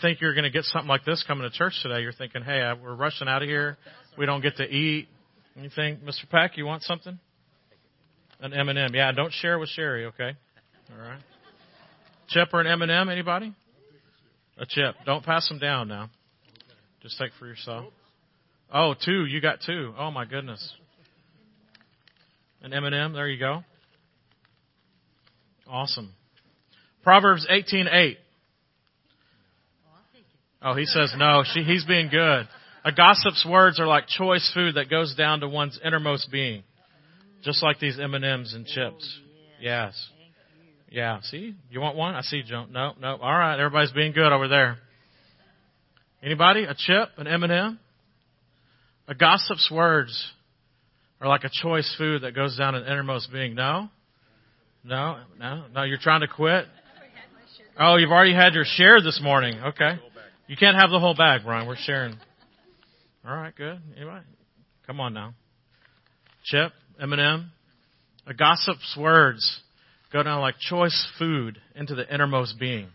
think you're going to get something like this coming to church today. You're thinking, hey, we're rushing out of here. We don't get to eat. You think, Mr. Peck, you want something? An M&M. Yeah, don't share with Sherry, okay? All right. Chip or an M&M, anybody? A chip. Don't pass them down now. Just take for yourself. Oh, two. You got two. Oh my goodness. An M&M. There you go. Awesome. Proverbs 18:8. Oh, he says no. She, he's being good. A gossip's words are like choice food that goes down to one's innermost being, just like these M and M's and chips. Yes. Yeah. See, you want one? I see. Joan. No, no. All right. Everybody's being good over there. Anybody? A chip? An M and M? A gossip's words are like a choice food that goes down an innermost being. No. No. No. No. You're trying to quit. Oh, you've already had your share this morning. Okay. You can't have the whole bag, Brian. We're sharing. All right, good. Anybody? Come on now. Chip, M&M. A gossip's words go down like choice food into the innermost being.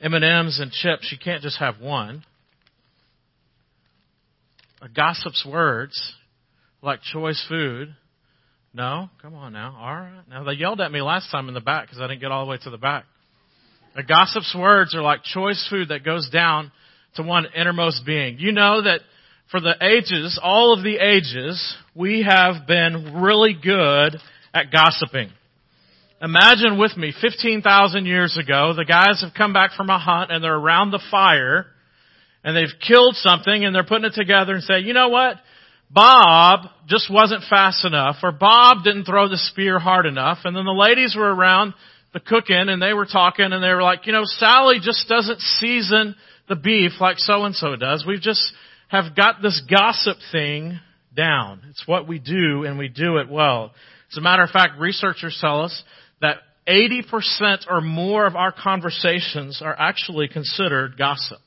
M&Ms and chips, you can't just have one. A gossip's words like choice food. No, come on now. All right. Now they yelled at me last time in the back because I didn't get all the way to the back. A gossip's words are like choice food that goes down to one innermost being. You know that for the ages, all of the ages, we have been really good at gossiping. Imagine with me, 15,000 years ago, the guys have come back from a hunt and they're around the fire and they've killed something and they're putting it together and say, you know what? Bob just wasn't fast enough or Bob didn't throw the spear hard enough. And then the ladies were around the cooking and they were talking and they were like, you know, Sally just doesn't season the beef like so and so does. We just have got this gossip thing down. It's what we do and we do it well. As a matter of fact, researchers tell us that 80% or more of our conversations are actually considered gossip.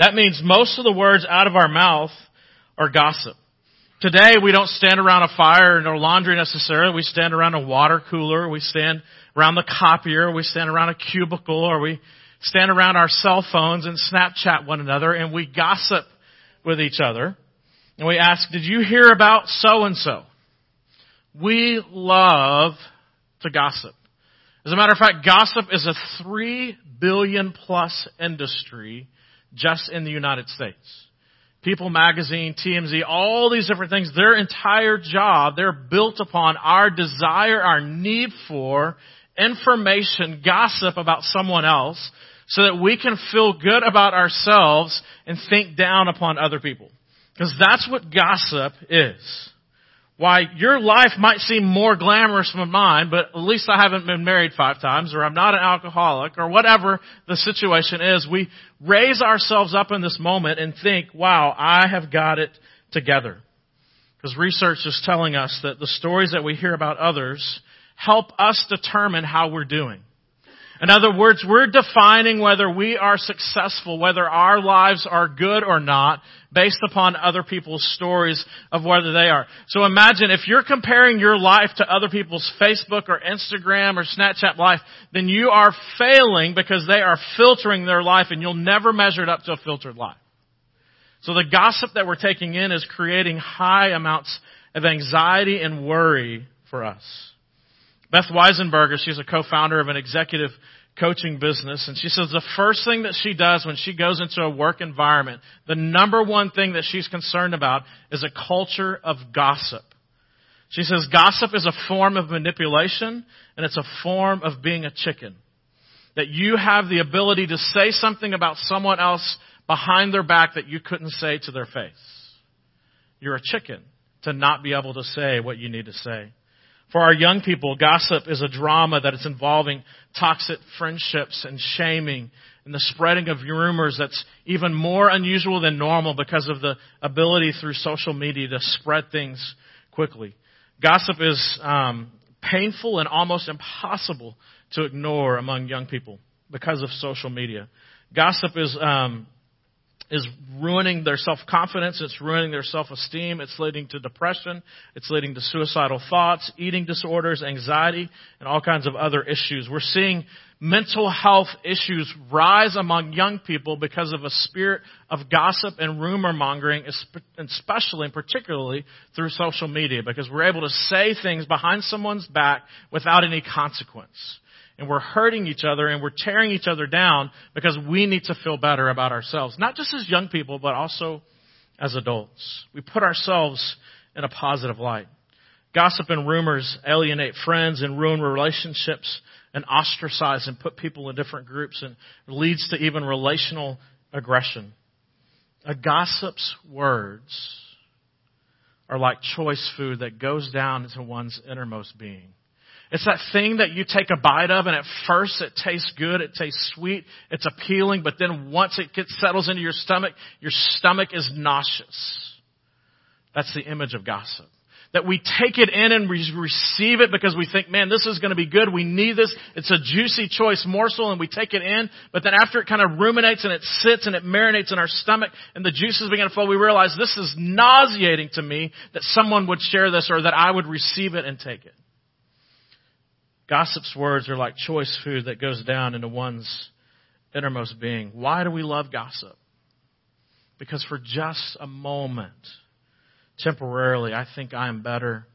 That means most of the words out of our mouth are gossip. Today we don't stand around a fire or laundry necessarily. We stand around a water cooler. We stand around the copier, we stand around a cubicle, or we stand around our cell phones and Snapchat one another and we gossip with each other. And we ask, did you hear about so and so? We love to gossip. As a matter of fact, gossip is a three billion plus industry just in the United States. People Magazine, TMZ, all these different things, their entire job, they're built upon our desire, our need for information, gossip about someone else so that we can feel good about ourselves and think down upon other people. Because that's what gossip is. Why your life might seem more glamorous than mine, but at least I haven't been married five times, or I'm not an alcoholic, or whatever the situation is. We raise ourselves up in this moment and think, wow, I have got it together. Because research is telling us that the stories that we hear about others help us determine how we're doing. In other words, we're defining whether we are successful, whether our lives are good or not, based upon other people's stories of whether they are. So imagine if you're comparing your life to other people's Facebook or Instagram or Snapchat life, then you are failing because they are filtering their life and you'll never measure it up to a filtered life. So the gossip that we're taking in is creating high amounts of anxiety and worry for us. Beth Weisenberger, she's a co-founder of an executive coaching business, and she says the first thing that she does when she goes into a work environment, the number one thing that she's concerned about is a culture of gossip. She says gossip is a form of manipulation, and it's a form of being a chicken. That you have the ability to say something about someone else behind their back that you couldn't say to their face. You're a chicken to not be able to say what you need to say. For our young people, gossip is a drama that is involving toxic friendships and shaming and the spreading of rumors that's even more unusual than normal because of the ability through social media to spread things quickly. Gossip is um, painful and almost impossible to ignore among young people because of social media. Gossip is um, is ruining their self-confidence. It's ruining their self-esteem. It's leading to depression. It's leading to suicidal thoughts, eating disorders, anxiety, and all kinds of other issues. We're seeing mental health issues rise among young people because of a spirit of gossip and rumor mongering, especially and particularly through social media, because we're able to say things behind someone's back without any consequence. And we're hurting each other and we're tearing each other down because we need to feel better about ourselves. Not just as young people, but also as adults. We put ourselves in a positive light. Gossip and rumors alienate friends and ruin relationships and ostracize and put people in different groups and leads to even relational aggression. A gossip's words are like choice food that goes down into one's innermost being. It's that thing that you take a bite of and at first it tastes good, it tastes sweet, it's appealing, but then once it gets settles into your stomach, your stomach is nauseous. That's the image of gossip that we take it in and we receive it because we think, man, this is going to be good. We need this. It's a juicy choice morsel and we take it in. But then after it kind of ruminates and it sits and it marinates in our stomach and the juices begin to flow, we realize this is nauseating to me that someone would share this or that I would receive it and take it. Gossip's words are like choice food that goes down into one's innermost being. Why do we love gossip? Because for just a moment, temporarily, I think I am better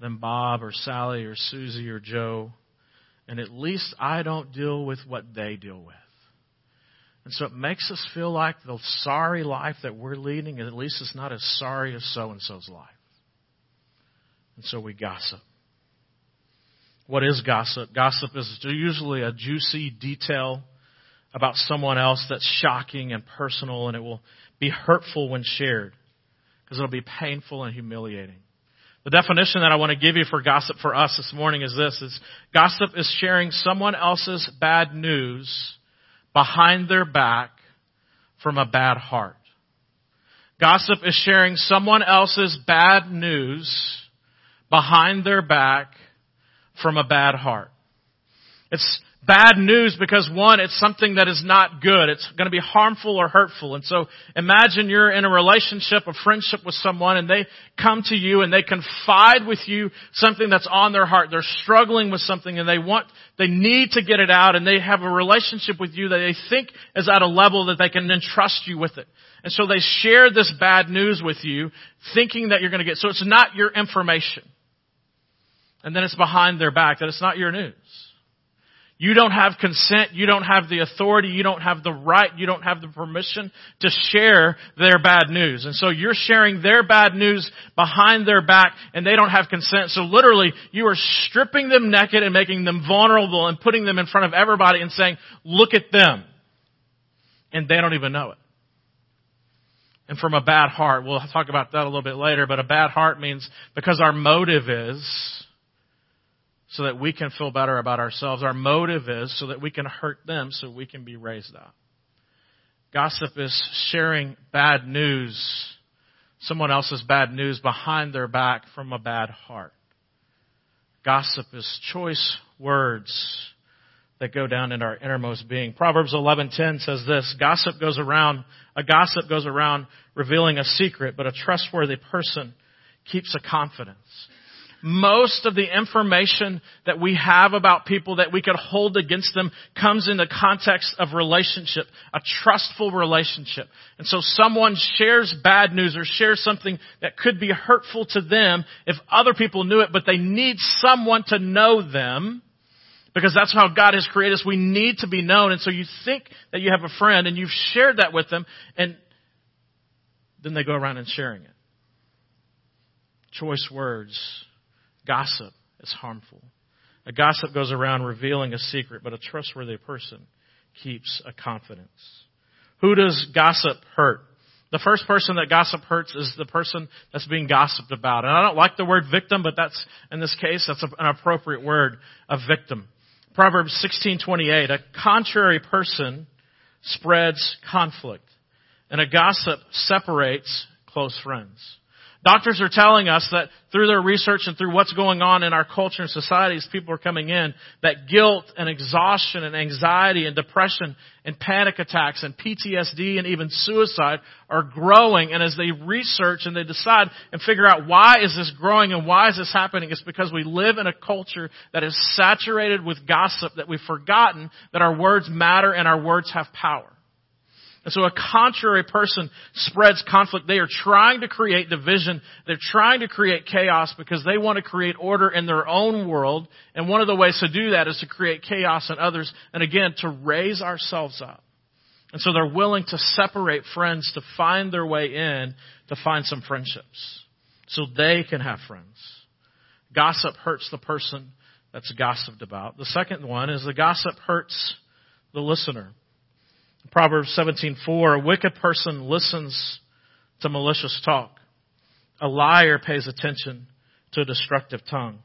than Bob or Sally or Susie or Joe. And at least I don't deal with what they deal with. And so it makes us feel like the sorry life that we're leading, at least it's not as sorry as so and so's life. And so we gossip. What is gossip? Gossip is usually a juicy detail about someone else that's shocking and personal, and it will be hurtful when shared because it'll be painful and humiliating. The definition that I want to give you for gossip for us this morning is this, is gossip is sharing someone else's bad news behind their back from a bad heart. Gossip is sharing someone else's bad news behind their back from a bad heart. It's bad news because one, it's something that is not good. It's going to be harmful or hurtful. And so imagine you're in a relationship, a friendship with someone and they come to you and they confide with you something that's on their heart. They're struggling with something and they want, they need to get it out and they have a relationship with you that they think is at a level that they can entrust you with it. And so they share this bad news with you thinking that you're going to get, so it's not your information. And then it's behind their back that it's not your news. You don't have consent. You don't have the authority. You don't have the right. You don't have the permission to share their bad news. And so you're sharing their bad news behind their back and they don't have consent. So literally you are stripping them naked and making them vulnerable and putting them in front of everybody and saying, look at them. And they don't even know it. And from a bad heart, we'll talk about that a little bit later, but a bad heart means because our motive is so that we can feel better about ourselves. Our motive is so that we can hurt them so we can be raised up. Gossip is sharing bad news, someone else's bad news behind their back from a bad heart. Gossip is choice words that go down in our innermost being. Proverbs 11:10 says this, gossip goes around, a gossip goes around revealing a secret, but a trustworthy person keeps a confidence most of the information that we have about people that we could hold against them comes in the context of relationship, a trustful relationship. And so someone shares bad news or shares something that could be hurtful to them if other people knew it, but they need someone to know them because that's how God has created us. We need to be known. And so you think that you have a friend and you've shared that with them and then they go around and sharing it. Choice words Gossip is harmful. A gossip goes around revealing a secret, but a trustworthy person keeps a confidence. Who does gossip hurt? The first person that gossip hurts is the person that's being gossiped about. And I don't like the word victim, but that's, in this case, that's an appropriate word, a victim. Proverbs 16:28, a contrary person spreads conflict, and a gossip separates close friends. Doctors are telling us that through their research and through what's going on in our culture and societies, people are coming in, that guilt and exhaustion and anxiety and depression and panic attacks and PTSD and even suicide are growing. And as they research and they decide and figure out why is this growing and why is this happening, it's because we live in a culture that is saturated with gossip that we've forgotten that our words matter and our words have power. And so a contrary person spreads conflict. They are trying to create division. They're trying to create chaos because they want to create order in their own world. And one of the ways to do that is to create chaos in others. And again, to raise ourselves up. And so they're willing to separate friends to find their way in to find some friendships. So they can have friends. Gossip hurts the person that's gossiped about. The second one is the gossip hurts the listener. Proverbs 17:4 A wicked person listens to malicious talk. A liar pays attention to a destructive tongue.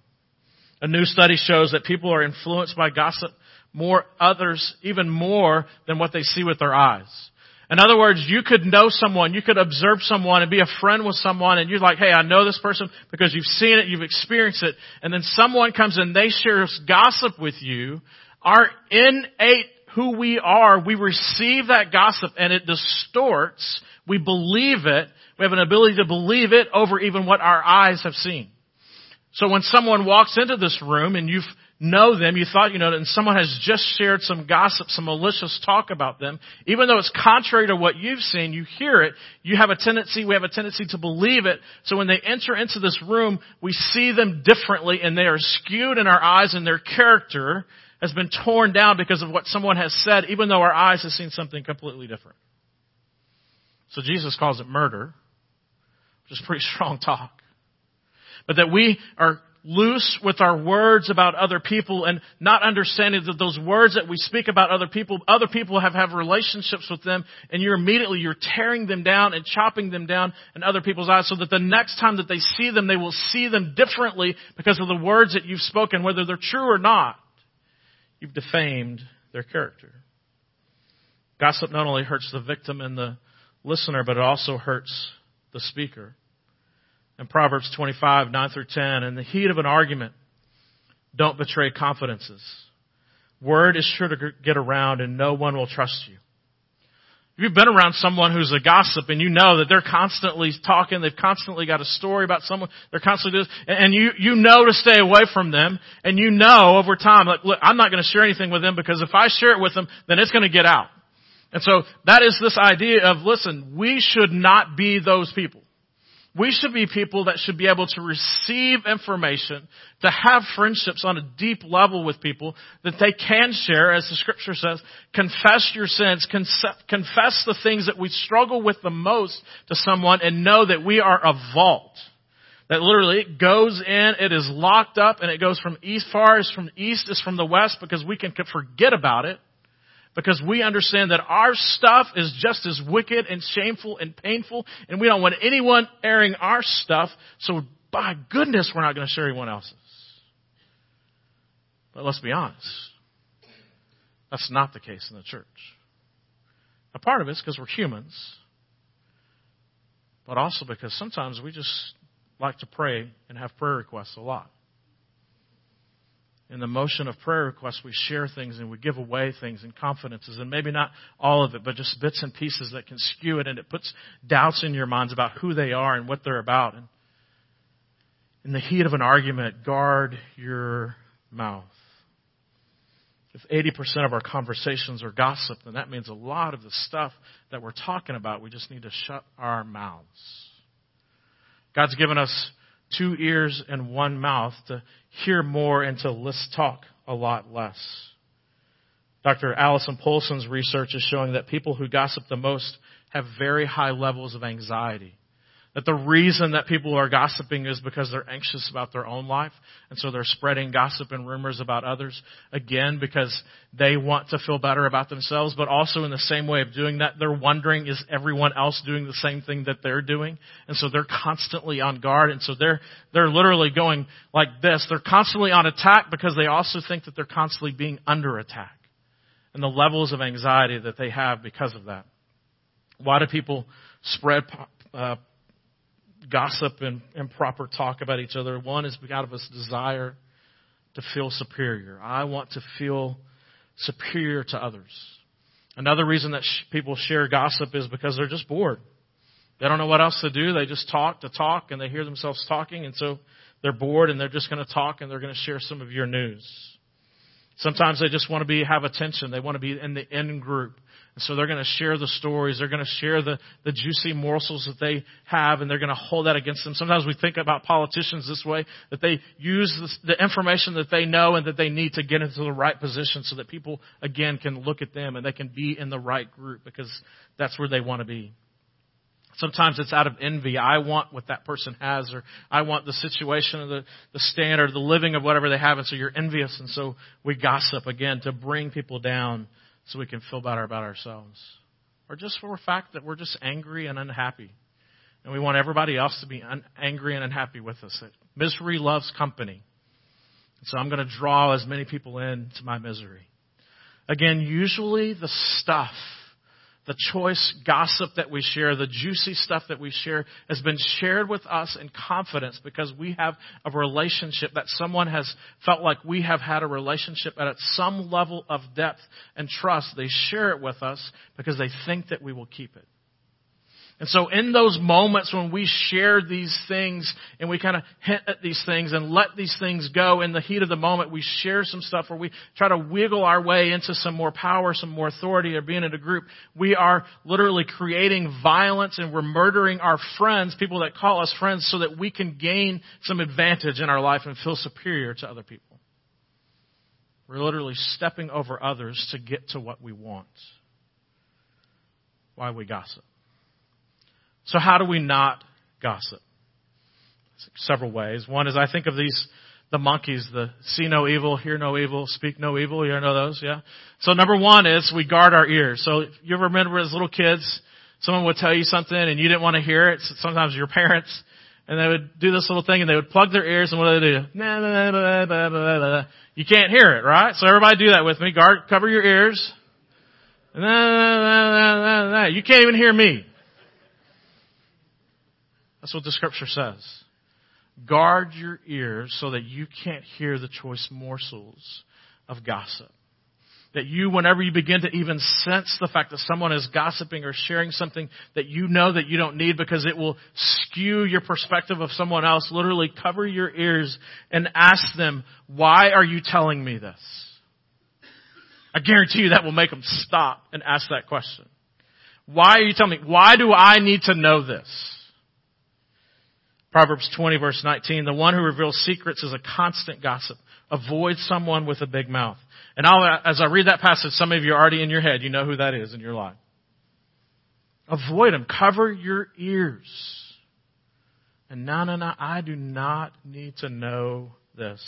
A new study shows that people are influenced by gossip more others even more than what they see with their eyes. In other words, you could know someone, you could observe someone and be a friend with someone and you're like, hey, I know this person because you've seen it, you've experienced it, and then someone comes and they share gossip with you, our innate who we are, we receive that gossip and it distorts. We believe it. We have an ability to believe it over even what our eyes have seen. So when someone walks into this room and you know them, you thought you know, and someone has just shared some gossip, some malicious talk about them, even though it's contrary to what you've seen, you hear it, you have a tendency, we have a tendency to believe it. So when they enter into this room, we see them differently and they are skewed in our eyes and their character has been torn down because of what someone has said, even though our eyes have seen something completely different. So Jesus calls it murder, which is pretty strong talk. But that we are loose with our words about other people and not understanding that those words that we speak about other people, other people have have relationships with them and you're immediately, you're tearing them down and chopping them down in other people's eyes so that the next time that they see them, they will see them differently because of the words that you've spoken, whether they're true or not you've defamed their character. Gossip not only hurts the victim and the listener, but it also hurts the speaker. In Proverbs 25, 9 through 10, in the heat of an argument, don't betray confidences. Word is sure to get around and no one will trust you. If you've been around someone who's a gossip and you know that they're constantly talking, they've constantly got a story about someone, they're constantly doing, and you, you know to stay away from them, and you know over time, like, look, I'm not going to share anything with them because if I share it with them, then it's going to get out. And so that is this idea of, listen, we should not be those people. We should be people that should be able to receive information, to have friendships on a deep level with people that they can share, as the scripture says, confess your sins, confess the things that we struggle with the most to someone and know that we are a vault. That literally it goes in, it is locked up, and it goes from east far as from east as from the west because we can forget about it because we understand that our stuff is just as wicked and shameful and painful, and we don't want anyone airing our stuff, so by goodness, we're not going to share anyone else's. But let's be honest. That's not the case in the church. A part of it's because we're humans, but also because sometimes we just like to pray and have prayer requests a lot in the motion of prayer requests, we share things and we give away things and confidences, and maybe not all of it, but just bits and pieces that can skew it, and it puts doubts in your minds about who they are and what they're about. And in the heat of an argument, guard your mouth. If 80% of our conversations are gossip, then that means a lot of the stuff that we're talking about, we just need to shut our mouths. God's given us two ears and one mouth to hear more and to list talk a lot less. Dr. Allison Polson's research is showing that people who gossip the most have very high levels of anxiety. That the reason that people are gossiping is because they're anxious about their own life. And so they're spreading gossip and rumors about others. Again, because they want to feel better about themselves, but also in the same way of doing that, they're wondering, is everyone else doing the same thing that they're doing? And so they're constantly on guard. And so they're, they're literally going like this. They're constantly on attack because they also think that they're constantly being under attack. And the levels of anxiety that they have because of that. Why do people spread uh, gossip and improper talk about each other. One is out of this desire to feel superior. I want to feel superior to others. Another reason that sh- people share gossip is because they're just bored. They don't know what else to do. They just talk to talk and they hear themselves talking and so they're bored and they're just going to talk and they're going to share some of your news. Sometimes they just want to be, have attention. They want to be in the in group. And so they're going to share the stories. They're going to share the, the juicy morsels that they have, and they're going to hold that against them. Sometimes we think about politicians this way, that they use this, the information that they know and that they need to get into the right position so that people, again, can look at them and they can be in the right group because that's where they want to be. Sometimes it's out of envy. I want what that person has, or I want the situation or the, the standard, the living of whatever they have, and so you're envious, and so we gossip again to bring people down so we can feel better about ourselves. Or just for the fact that we're just angry and unhappy. And we want everybody else to be un- angry and unhappy with us. Misery loves company. So I'm going to draw as many people in to my misery. Again, usually the stuff the choice gossip that we share, the juicy stuff that we share has been shared with us in confidence because we have a relationship that someone has felt like we have had a relationship at some level of depth and trust. They share it with us because they think that we will keep it. And so in those moments when we share these things and we kind of hint at these things and let these things go in the heat of the moment, we share some stuff where we try to wiggle our way into some more power, some more authority or being in a group. We are literally creating violence and we're murdering our friends, people that call us friends so that we can gain some advantage in our life and feel superior to other people. We're literally stepping over others to get to what we want. Why we gossip. So how do we not gossip? Several ways. One is I think of these, the monkeys, the see no evil, hear no evil, speak no evil. You know those, yeah? So number one is we guard our ears. So you ever remember as little kids, someone would tell you something and you didn't want to hear it. Sometimes your parents, and they would do this little thing and they would plug their ears and what do they do? Nah, nah, nah, you can't hear it, right? So everybody do that with me. Guard, cover your ears. You can't even hear me. That's what the scripture says. Guard your ears so that you can't hear the choice morsels of gossip. That you, whenever you begin to even sense the fact that someone is gossiping or sharing something that you know that you don't need because it will skew your perspective of someone else, literally cover your ears and ask them, why are you telling me this? I guarantee you that will make them stop and ask that question. Why are you telling me? Why do I need to know this? Proverbs 20 verse 19, the one who reveals secrets is a constant gossip. Avoid someone with a big mouth. And I'll, uh, as I read that passage, some of you are already in your head. You know who that is in your life. Avoid them. Cover your ears. And no, no, no, I do not need to know this.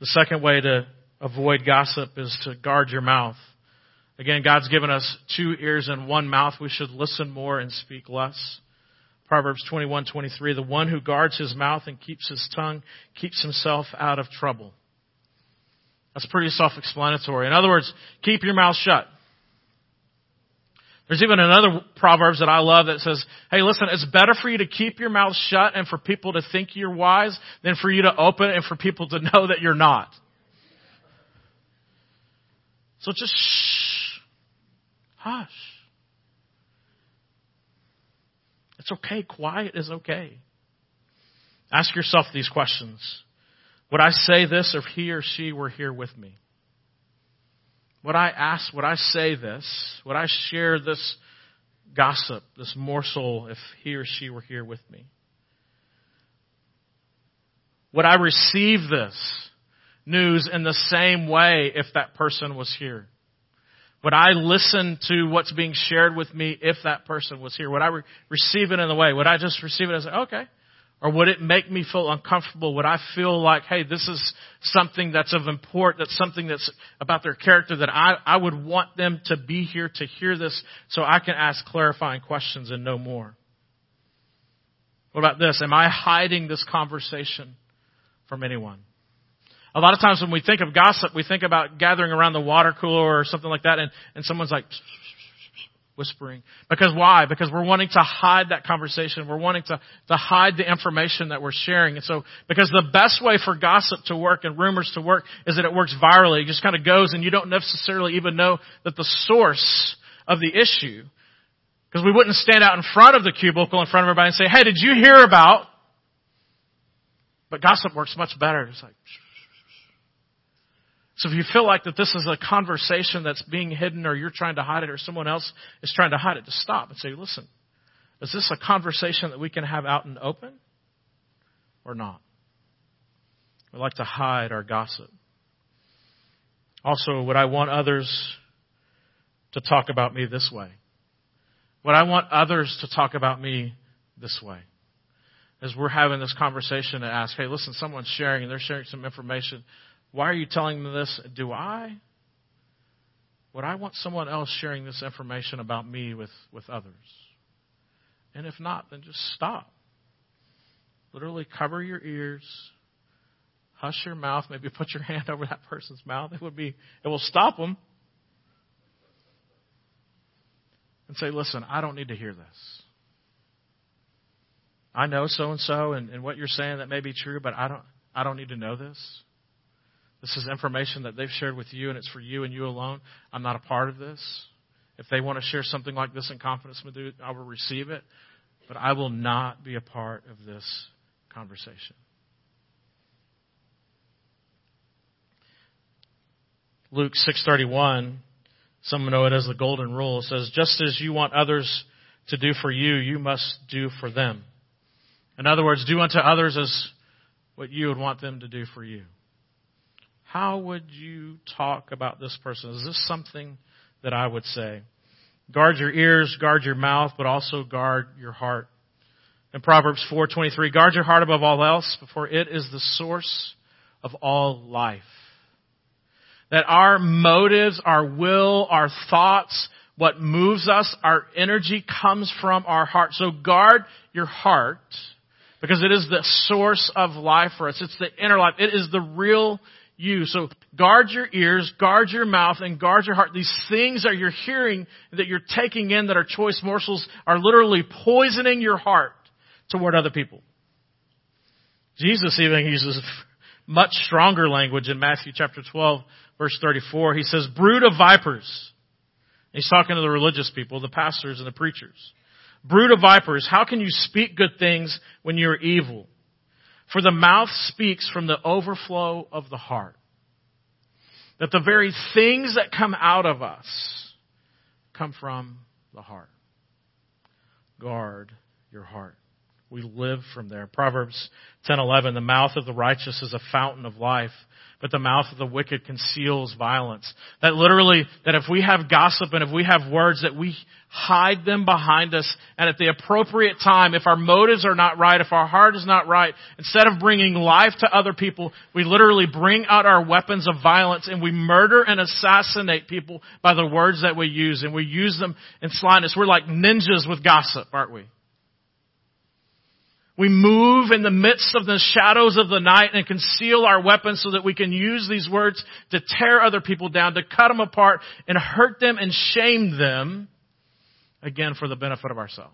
The second way to avoid gossip is to guard your mouth. Again, God's given us two ears and one mouth. We should listen more and speak less. Proverbs 21:23, the one who guards his mouth and keeps his tongue keeps himself out of trouble. That's pretty self-explanatory. In other words, keep your mouth shut. There's even another Proverbs that I love that says, hey listen, it's better for you to keep your mouth shut and for people to think you're wise than for you to open and for people to know that you're not. So just shh. Hush. It's okay. Quiet is okay. Ask yourself these questions. Would I say this if he or she were here with me? Would I ask, would I say this? Would I share this gossip, this morsel, if he or she were here with me? Would I receive this news in the same way if that person was here? Would I listen to what's being shared with me if that person was here? Would I re- receive it in the way? Would I just receive it as, okay? Or would it make me feel uncomfortable? Would I feel like, hey, this is something that's of import, that's something that's about their character that I, I would want them to be here to hear this so I can ask clarifying questions and know more? What about this? Am I hiding this conversation from anyone? A lot of times when we think of gossip, we think about gathering around the water cooler or something like that, and, and someone's like, whispering. Because why? Because we're wanting to hide that conversation. We're wanting to, to hide the information that we're sharing. And so, because the best way for gossip to work and rumors to work is that it works virally. It just kind of goes and you don't necessarily even know that the source of the issue. Because we wouldn't stand out in front of the cubicle in front of everybody and say, hey, did you hear about? But gossip works much better. It's like, so if you feel like that this is a conversation that's being hidden or you're trying to hide it or someone else is trying to hide it, to stop and say, listen, is this a conversation that we can have out and open or not? We like to hide our gossip. Also, would I want others to talk about me this way? Would I want others to talk about me this way? As we're having this conversation and ask, hey, listen, someone's sharing and they're sharing some information why are you telling me this? Do I? Would I want someone else sharing this information about me with, with others? And if not, then just stop. Literally cover your ears, hush your mouth, maybe put your hand over that person's mouth. It would be, it will stop them. And say, listen, I don't need to hear this. I know so and so and what you're saying that may be true, but I don't I don't need to know this. This is information that they've shared with you, and it's for you and you alone. I'm not a part of this. If they want to share something like this in confidence I will receive it, but I will not be a part of this conversation. Luke 6:31, some know it as the golden rule, says, "Just as you want others to do for you, you must do for them." In other words, do unto others as what you would want them to do for you. How would you talk about this person? Is this something that I would say? Guard your ears, guard your mouth, but also guard your heart. In Proverbs 4:23, guard your heart above all else, for it is the source of all life. That our motives, our will, our thoughts, what moves us, our energy comes from our heart. So guard your heart because it is the source of life for us. It's the inner life. It is the real you. So guard your ears, guard your mouth, and guard your heart. These things that you're hearing, that you're taking in, that are choice morsels, are literally poisoning your heart toward other people. Jesus even uses much stronger language in Matthew chapter 12, verse 34. He says, brood of vipers. He's talking to the religious people, the pastors and the preachers. Brood of vipers, how can you speak good things when you're evil? For the mouth speaks from the overflow of the heart. That the very things that come out of us come from the heart. Guard your heart. We live from there. Proverbs 10:11 The mouth of the righteous is a fountain of life, but the mouth of the wicked conceals violence. That literally, that if we have gossip and if we have words, that we hide them behind us, and at the appropriate time, if our motives are not right, if our heart is not right, instead of bringing life to other people, we literally bring out our weapons of violence and we murder and assassinate people by the words that we use, and we use them in slyness. We're like ninjas with gossip, aren't we? We move in the midst of the shadows of the night and conceal our weapons so that we can use these words to tear other people down, to cut them apart and hurt them and shame them, again, for the benefit of ourselves.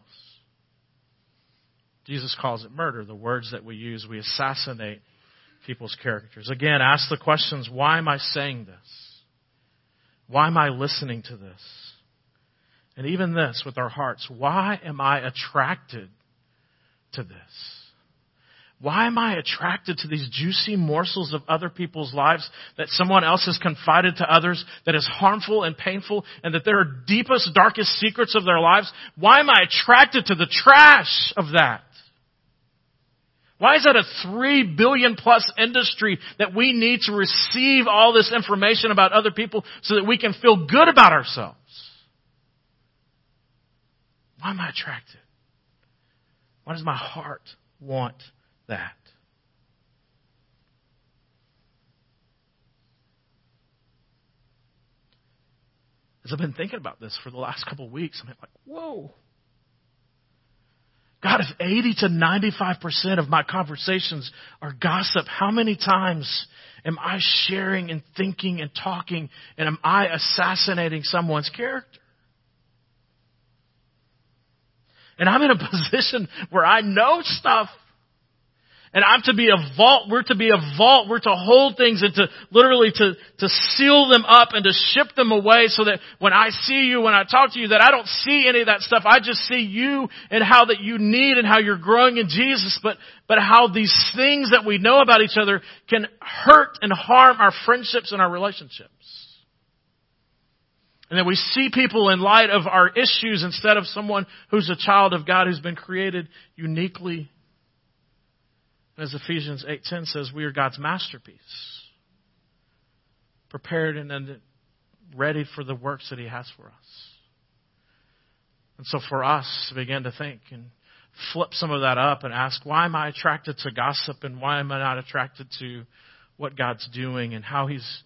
Jesus calls it murder, the words that we use. We assassinate people's characters. Again, ask the questions, why am I saying this? Why am I listening to this? And even this with our hearts, why am I attracted to this? Why am I attracted to these juicy morsels of other people's lives that someone else has confided to others that is harmful and painful and that there are deepest, darkest secrets of their lives? Why am I attracted to the trash of that? Why is that a three billion plus industry that we need to receive all this information about other people so that we can feel good about ourselves? Why am I attracted? Why does my heart want that? As I've been thinking about this for the last couple of weeks, I'm like, whoa. God, if 80 to 95% of my conversations are gossip, how many times am I sharing and thinking and talking and am I assassinating someone's character? And I'm in a position where I know stuff. And I'm to be a vault. We're to be a vault. We're to hold things and to literally to, to seal them up and to ship them away so that when I see you, when I talk to you, that I don't see any of that stuff. I just see you and how that you need and how you're growing in Jesus, but, but how these things that we know about each other can hurt and harm our friendships and our relationships. And that we see people in light of our issues instead of someone who's a child of God who's been created uniquely And as Ephesians 8:10 says, we are God's masterpiece. Prepared and ready for the works that he has for us. And so for us to begin to think and flip some of that up and ask, why am I attracted to gossip and why am I not attracted to what God's doing and how he's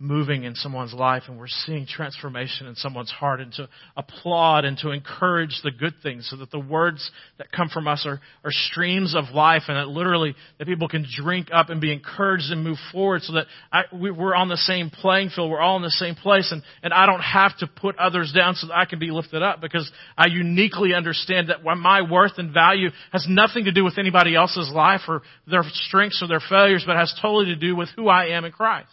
moving in someone's life and we're seeing transformation in someone's heart and to applaud and to encourage the good things so that the words that come from us are, are streams of life and that literally that people can drink up and be encouraged and move forward so that I, we, we're on the same playing field. We're all in the same place and, and I don't have to put others down so that I can be lifted up because I uniquely understand that my worth and value has nothing to do with anybody else's life or their strengths or their failures, but has totally to do with who I am in Christ.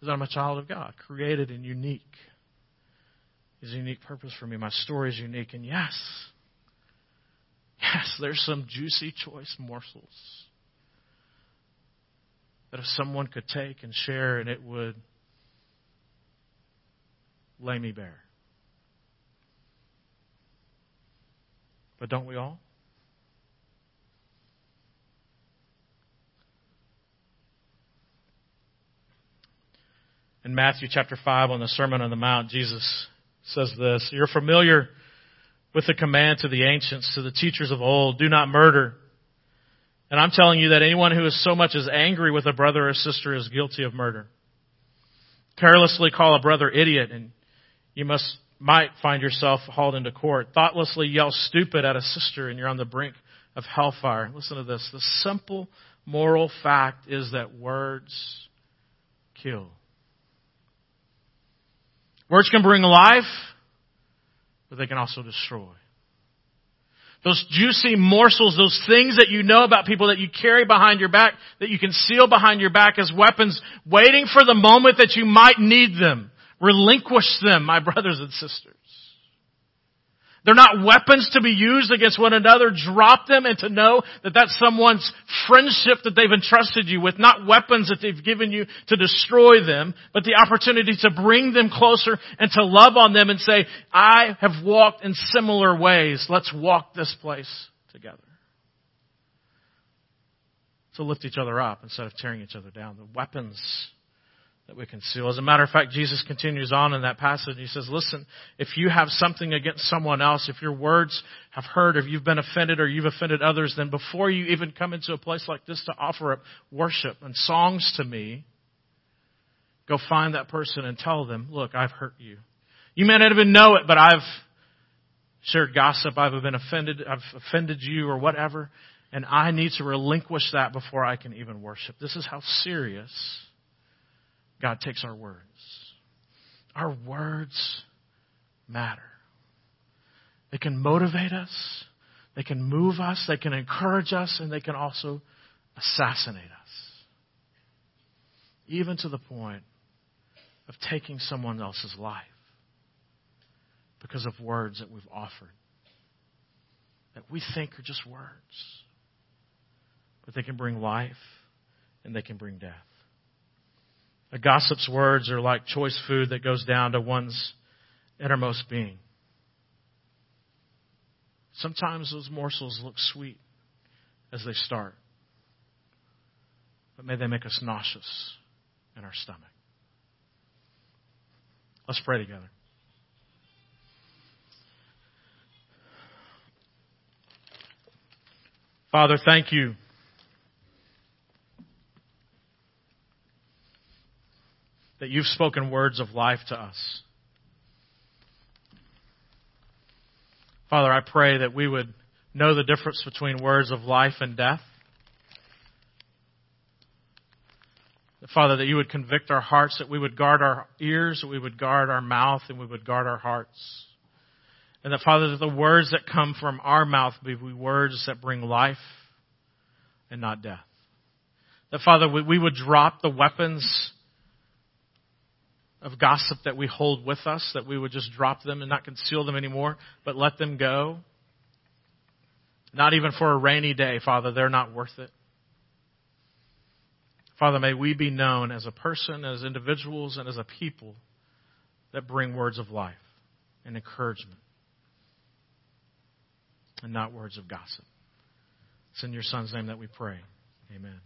Because I'm a child of God, created and unique. Is a unique purpose for me. My story is unique. And yes, yes, there's some juicy choice morsels that if someone could take and share and it would lay me bare. But don't we all? In Matthew chapter 5 on the Sermon on the Mount, Jesus says this, You're familiar with the command to the ancients, to the teachers of old, do not murder. And I'm telling you that anyone who is so much as angry with a brother or sister is guilty of murder. Carelessly call a brother idiot and you must, might find yourself hauled into court. Thoughtlessly yell stupid at a sister and you're on the brink of hellfire. Listen to this. The simple moral fact is that words kill. Words can bring life, but they can also destroy. Those juicy morsels, those things that you know about people that you carry behind your back, that you conceal behind your back as weapons, waiting for the moment that you might need them. Relinquish them, my brothers and sisters. They're not weapons to be used against one another. Drop them and to know that that's someone's friendship that they've entrusted you with, not weapons that they've given you to destroy them, but the opportunity to bring them closer and to love on them and say, I have walked in similar ways. Let's walk this place together. To lift each other up instead of tearing each other down. The weapons that we conceal. As a matter of fact, Jesus continues on in that passage. He says, listen, if you have something against someone else, if your words have hurt, if you've been offended or you've offended others, then before you even come into a place like this to offer up worship and songs to me, go find that person and tell them, look, I've hurt you. You may not even know it, but I've shared gossip. I've been offended. I've offended you or whatever. And I need to relinquish that before I can even worship. This is how serious God takes our words. Our words matter. They can motivate us, they can move us, they can encourage us, and they can also assassinate us. Even to the point of taking someone else's life because of words that we've offered that we think are just words. But they can bring life and they can bring death. A gossip's words are like choice food that goes down to one's innermost being. Sometimes those morsels look sweet as they start, but may they make us nauseous in our stomach. Let's pray together. Father, thank you that you've spoken words of life to us. Father, I pray that we would know the difference between words of life and death. Father, that you would convict our hearts, that we would guard our ears, that we would guard our mouth, and we would guard our hearts. And that, Father, that the words that come from our mouth be words that bring life and not death. That, Father, we would drop the weapons of gossip that we hold with us, that we would just drop them and not conceal them anymore, but let them go. Not even for a rainy day, Father, they're not worth it. Father, may we be known as a person, as individuals, and as a people that bring words of life and encouragement and not words of gossip. It's in your Son's name that we pray. Amen.